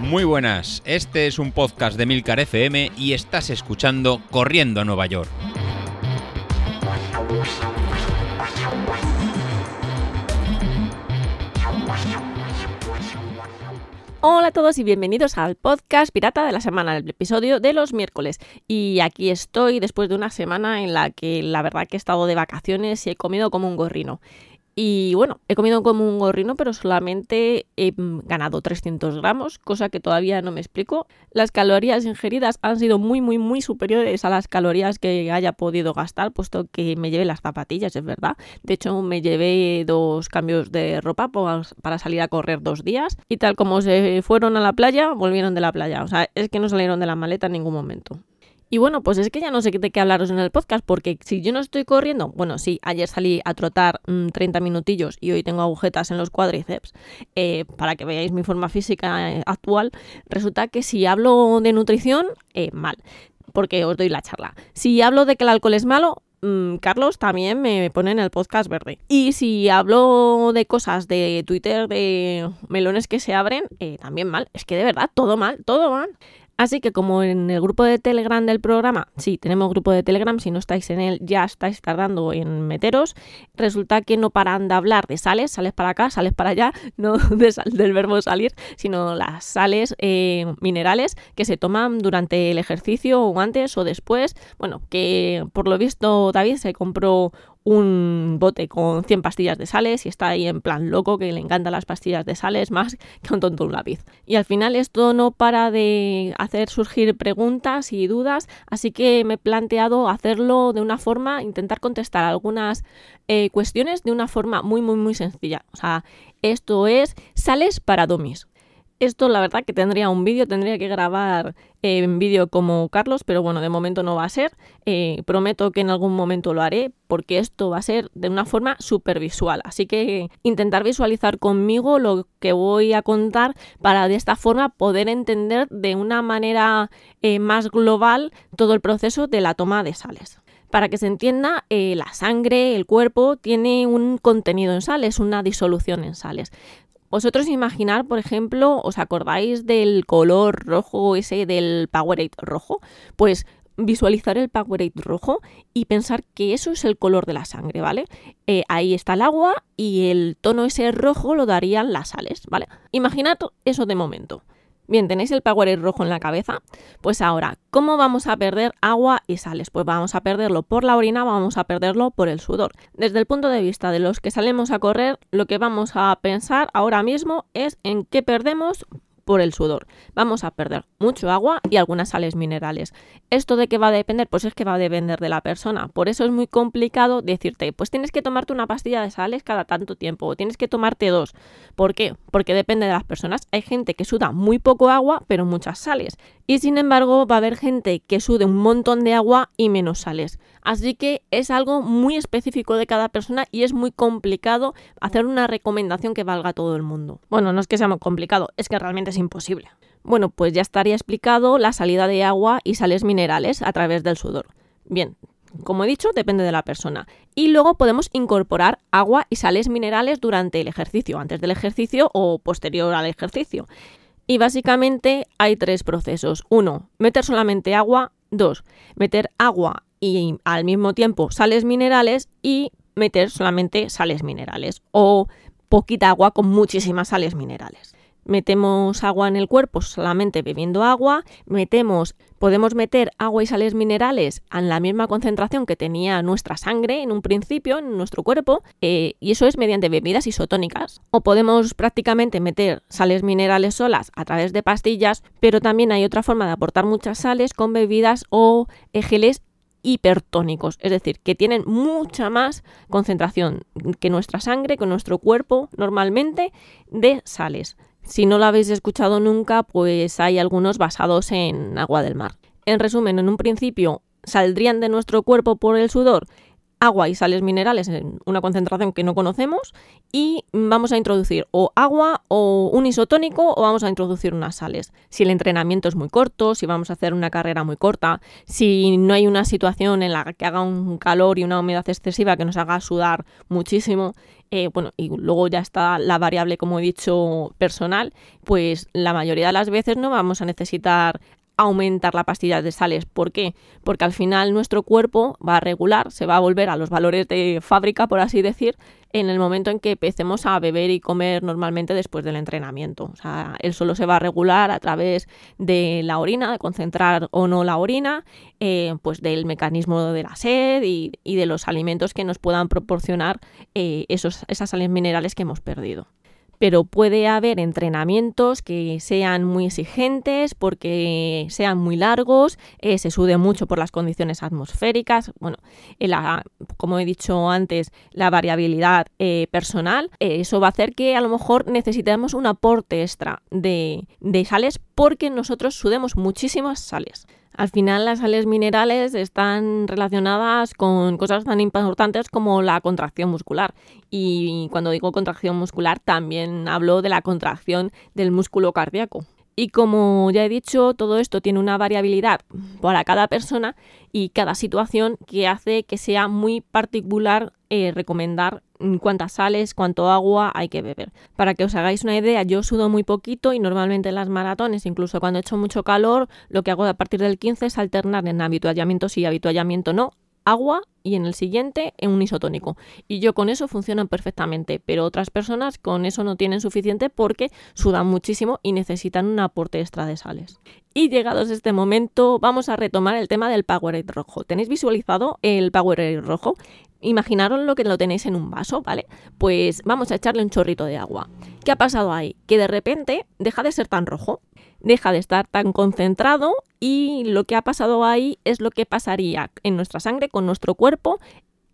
Muy buenas, este es un podcast de Milcar FM y estás escuchando Corriendo a Nueva York. Hola a todos y bienvenidos al podcast Pirata de la Semana, el episodio de los miércoles. Y aquí estoy después de una semana en la que la verdad que he estado de vacaciones y he comido como un gorrino. Y bueno, he comido como un gorrino, pero solamente he mm, ganado 300 gramos, cosa que todavía no me explico. Las calorías ingeridas han sido muy, muy, muy superiores a las calorías que haya podido gastar, puesto que me llevé las zapatillas, es verdad. De hecho, me llevé dos cambios de ropa para salir a correr dos días. Y tal como se fueron a la playa, volvieron de la playa. O sea, es que no salieron de la maleta en ningún momento. Y bueno, pues es que ya no sé de qué hablaros en el podcast, porque si yo no estoy corriendo, bueno, sí, ayer salí a trotar 30 mm, minutillos y hoy tengo agujetas en los cuádriceps, eh, para que veáis mi forma física eh, actual, resulta que si hablo de nutrición, eh, mal, porque os doy la charla. Si hablo de que el alcohol es malo, mm, Carlos también me pone en el podcast verde. Y si hablo de cosas de Twitter, de melones que se abren, también mal. Es que de verdad, todo mal, todo mal. Así que como en el grupo de Telegram del programa, sí, tenemos grupo de Telegram, si no estáis en él ya estáis tardando en meteros, resulta que no paran de hablar de sales, sales para acá, sales para allá, no del verbo salir, sino las sales eh, minerales que se toman durante el ejercicio o antes o después. Bueno, que por lo visto David se compró un bote con 100 pastillas de sales y está ahí en plan loco que le encantan las pastillas de sales más que un tonto un lápiz. Y al final esto no para de hacer surgir preguntas y dudas, así que me he planteado hacerlo de una forma, intentar contestar algunas eh, cuestiones de una forma muy muy muy sencilla. O sea, esto es sales para domis. Esto la verdad que tendría un vídeo, tendría que grabar eh, en vídeo como Carlos, pero bueno, de momento no va a ser. Eh, prometo que en algún momento lo haré porque esto va a ser de una forma súper visual. Así que intentar visualizar conmigo lo que voy a contar para de esta forma poder entender de una manera eh, más global todo el proceso de la toma de sales. Para que se entienda, la sangre, el cuerpo, tiene un contenido en sales, una disolución en sales. Vosotros imaginar, por ejemplo, ¿os acordáis del color rojo ese del Powerade rojo? Pues visualizar el Powerade rojo y pensar que eso es el color de la sangre, ¿vale? Eh, ahí está el agua y el tono ese rojo lo darían las sales, ¿vale? Imaginad eso de momento. Bien, ¿tenéis el Powerade rojo en la cabeza? Pues ahora, ¿cómo vamos a perder agua y sales? Pues vamos a perderlo por la orina, vamos a perderlo por el sudor. Desde el punto de vista de los que salimos a correr, lo que vamos a pensar ahora mismo es en qué perdemos por el sudor. Vamos a perder mucho agua y algunas sales minerales. ¿Esto de qué va a depender? Pues es que va a depender de la persona. Por eso es muy complicado decirte, pues tienes que tomarte una pastilla de sales cada tanto tiempo o tienes que tomarte dos. ¿Por qué? Porque depende de las personas. Hay gente que suda muy poco agua, pero muchas sales. Y sin embargo, va a haber gente que sude un montón de agua y menos sales. Así que es algo muy específico de cada persona y es muy complicado hacer una recomendación que valga a todo el mundo. Bueno, no es que sea muy complicado, es que realmente es imposible. Bueno, pues ya estaría explicado la salida de agua y sales minerales a través del sudor. Bien, como he dicho, depende de la persona. Y luego podemos incorporar agua y sales minerales durante el ejercicio, antes del ejercicio o posterior al ejercicio. Y básicamente hay tres procesos. Uno, meter solamente agua. Dos, meter agua y al mismo tiempo sales minerales y meter solamente sales minerales o poquita agua con muchísimas sales minerales metemos agua en el cuerpo solamente bebiendo agua, metemos, podemos meter agua y sales minerales en la misma concentración que tenía nuestra sangre en un principio en nuestro cuerpo, eh, y eso es mediante bebidas isotónicas. O podemos prácticamente meter sales minerales solas a través de pastillas, pero también hay otra forma de aportar muchas sales con bebidas o geles hipertónicos, es decir, que tienen mucha más concentración que nuestra sangre, que nuestro cuerpo normalmente de sales. Si no lo habéis escuchado nunca, pues hay algunos basados en agua del mar. En resumen, en un principio saldrían de nuestro cuerpo por el sudor agua y sales minerales en una concentración que no conocemos y vamos a introducir o agua o un isotónico o vamos a introducir unas sales. Si el entrenamiento es muy corto, si vamos a hacer una carrera muy corta, si no hay una situación en la que haga un calor y una humedad excesiva que nos haga sudar muchísimo, eh, bueno, y luego ya está la variable, como he dicho, personal, pues la mayoría de las veces no vamos a necesitar aumentar la pastilla de sales. ¿Por qué? Porque al final nuestro cuerpo va a regular, se va a volver a los valores de fábrica, por así decir, en el momento en que empecemos a beber y comer normalmente después del entrenamiento. O sea, él solo se va a regular a través de la orina, de concentrar o no la orina, eh, pues del mecanismo de la sed y, de los alimentos que nos puedan proporcionar eh, esos, esas sales minerales que hemos perdido pero puede haber entrenamientos que sean muy exigentes porque sean muy largos, eh, se sude mucho por las condiciones atmosféricas, bueno, como he dicho antes, la variabilidad eh, personal, eh, eso va a hacer que a lo mejor necesitemos un aporte extra de sales porque nosotros sudemos muchísimas sales. Al final las sales minerales están relacionadas con cosas tan importantes como la contracción muscular. Y cuando digo contracción muscular también hablo de la contracción del músculo cardíaco. Y como ya he dicho, todo esto tiene una variabilidad para cada persona y cada situación que hace que sea muy particular eh, recomendar cuántas sales, cuánto agua hay que beber. Para que os hagáis una idea, yo sudo muy poquito y normalmente en las maratones, incluso cuando he hecho mucho calor, lo que hago a partir del 15 es alternar en habituallamiento sí, habituallamiento no, agua y en el siguiente en un isotónico. Y yo con eso funcionan perfectamente, pero otras personas con eso no tienen suficiente porque sudan muchísimo y necesitan un aporte extra de sales. Y llegados a este momento, vamos a retomar el tema del Powerade rojo. ¿Tenéis visualizado el Powerade rojo? Imaginaros lo que lo tenéis en un vaso, ¿vale? Pues vamos a echarle un chorrito de agua. ¿Qué ha pasado ahí? Que de repente deja de ser tan rojo, deja de estar tan concentrado y lo que ha pasado ahí es lo que pasaría en nuestra sangre con nuestro cuerpo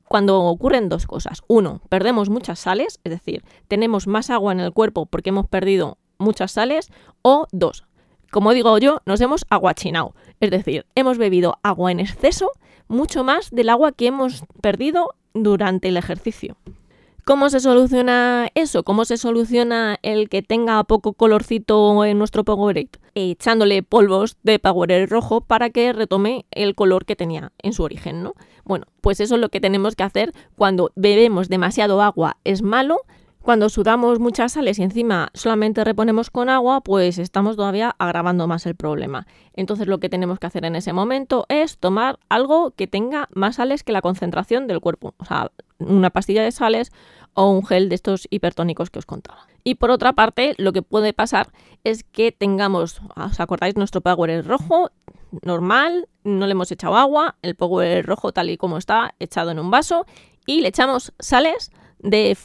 cuando ocurren dos cosas. Uno, perdemos muchas sales, es decir, tenemos más agua en el cuerpo porque hemos perdido muchas sales. O dos, como digo yo, nos hemos aguachinado, es decir, hemos bebido agua en exceso mucho más del agua que hemos perdido durante el ejercicio. ¿Cómo se soluciona eso? ¿Cómo se soluciona el que tenga poco colorcito en nuestro Powerade? Echándole polvos de Powerade rojo para que retome el color que tenía en su origen, ¿no? Bueno, pues eso es lo que tenemos que hacer cuando bebemos demasiado agua. Es malo, cuando sudamos muchas sales y encima solamente reponemos con agua, pues estamos todavía agravando más el problema. Entonces lo que tenemos que hacer en ese momento es tomar algo que tenga más sales que la concentración del cuerpo. O sea, una pastilla de sales o un gel de estos hipertónicos que os contaba. Y por otra parte, lo que puede pasar es que tengamos, ¿os acordáis? Nuestro Power rojo, normal, no le hemos echado agua, el Power rojo tal y como está, echado en un vaso, y le echamos sales de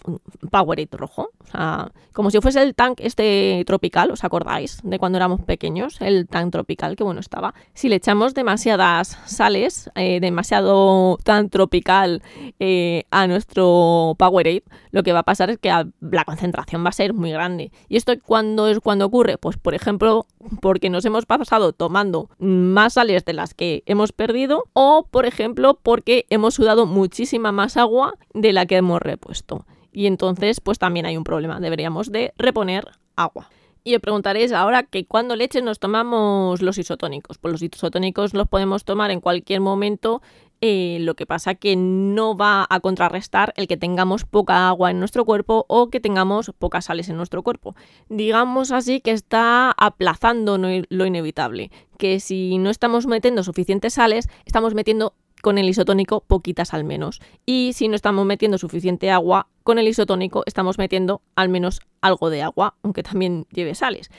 Powerade rojo. O sea, como si fuese el tank este tropical, ¿os acordáis? De cuando éramos pequeños, el tank tropical, que bueno estaba. Si le echamos demasiadas sales, eh, demasiado tan tropical eh, a nuestro Powerade, lo que va a pasar es que la concentración va a ser muy grande. ¿Y esto cuando es cuando ocurre? Pues por ejemplo, porque nos hemos pasado tomando más sales de las que hemos perdido o por ejemplo porque hemos sudado muchísima más agua de la que hemos repuesto. Y entonces pues también hay un problema, deberíamos de reponer agua. Y os preguntaréis ahora que cuando leche nos tomamos los isotónicos. Pues los isotónicos los podemos tomar en cualquier momento eh, lo que pasa que no va a contrarrestar el que tengamos poca agua en nuestro cuerpo o que tengamos pocas sales en nuestro cuerpo. Digamos así que está aplazando lo inevitable, que si no estamos metiendo suficientes sales, estamos metiendo con el isotónico poquitas al menos. Y si no estamos metiendo suficiente agua, con el isotónico estamos metiendo al menos algo de agua, aunque también lleve sales.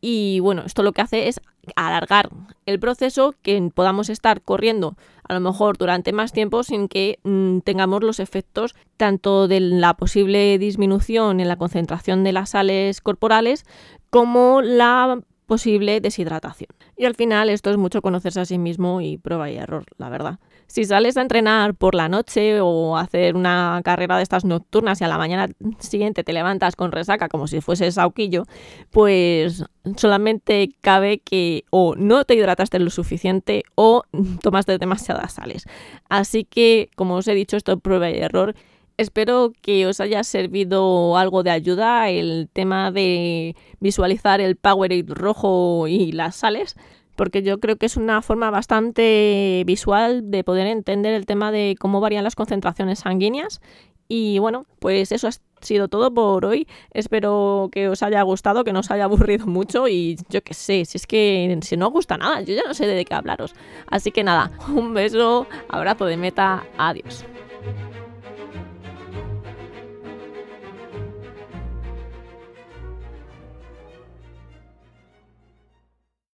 Y bueno, esto lo que hace es alargar el proceso, que podamos estar corriendo a lo mejor durante más tiempo sin que mm, tengamos los efectos tanto de la posible disminución en la concentración de las sales corporales como la posible deshidratación. Y al final esto es mucho conocerse a sí mismo y prueba y error, la verdad. Si sales a entrenar por la noche o hacer una carrera de estas nocturnas y a la mañana siguiente te levantas con resaca como si fuese sauquillo, pues solamente cabe que o no te hidrataste lo suficiente o tomaste demasiadas sales. Así que, como os he dicho, esto es prueba y error. Espero que os haya servido algo de ayuda el tema de visualizar el Powerade rojo y las sales porque yo creo que es una forma bastante visual de poder entender el tema de cómo varían las concentraciones sanguíneas. Y bueno, pues eso ha sido todo por hoy. Espero que os haya gustado, que no os haya aburrido mucho y yo qué sé, si es que si no os gusta nada, yo ya no sé de qué hablaros. Así que nada, un beso, abrazo de meta, adiós.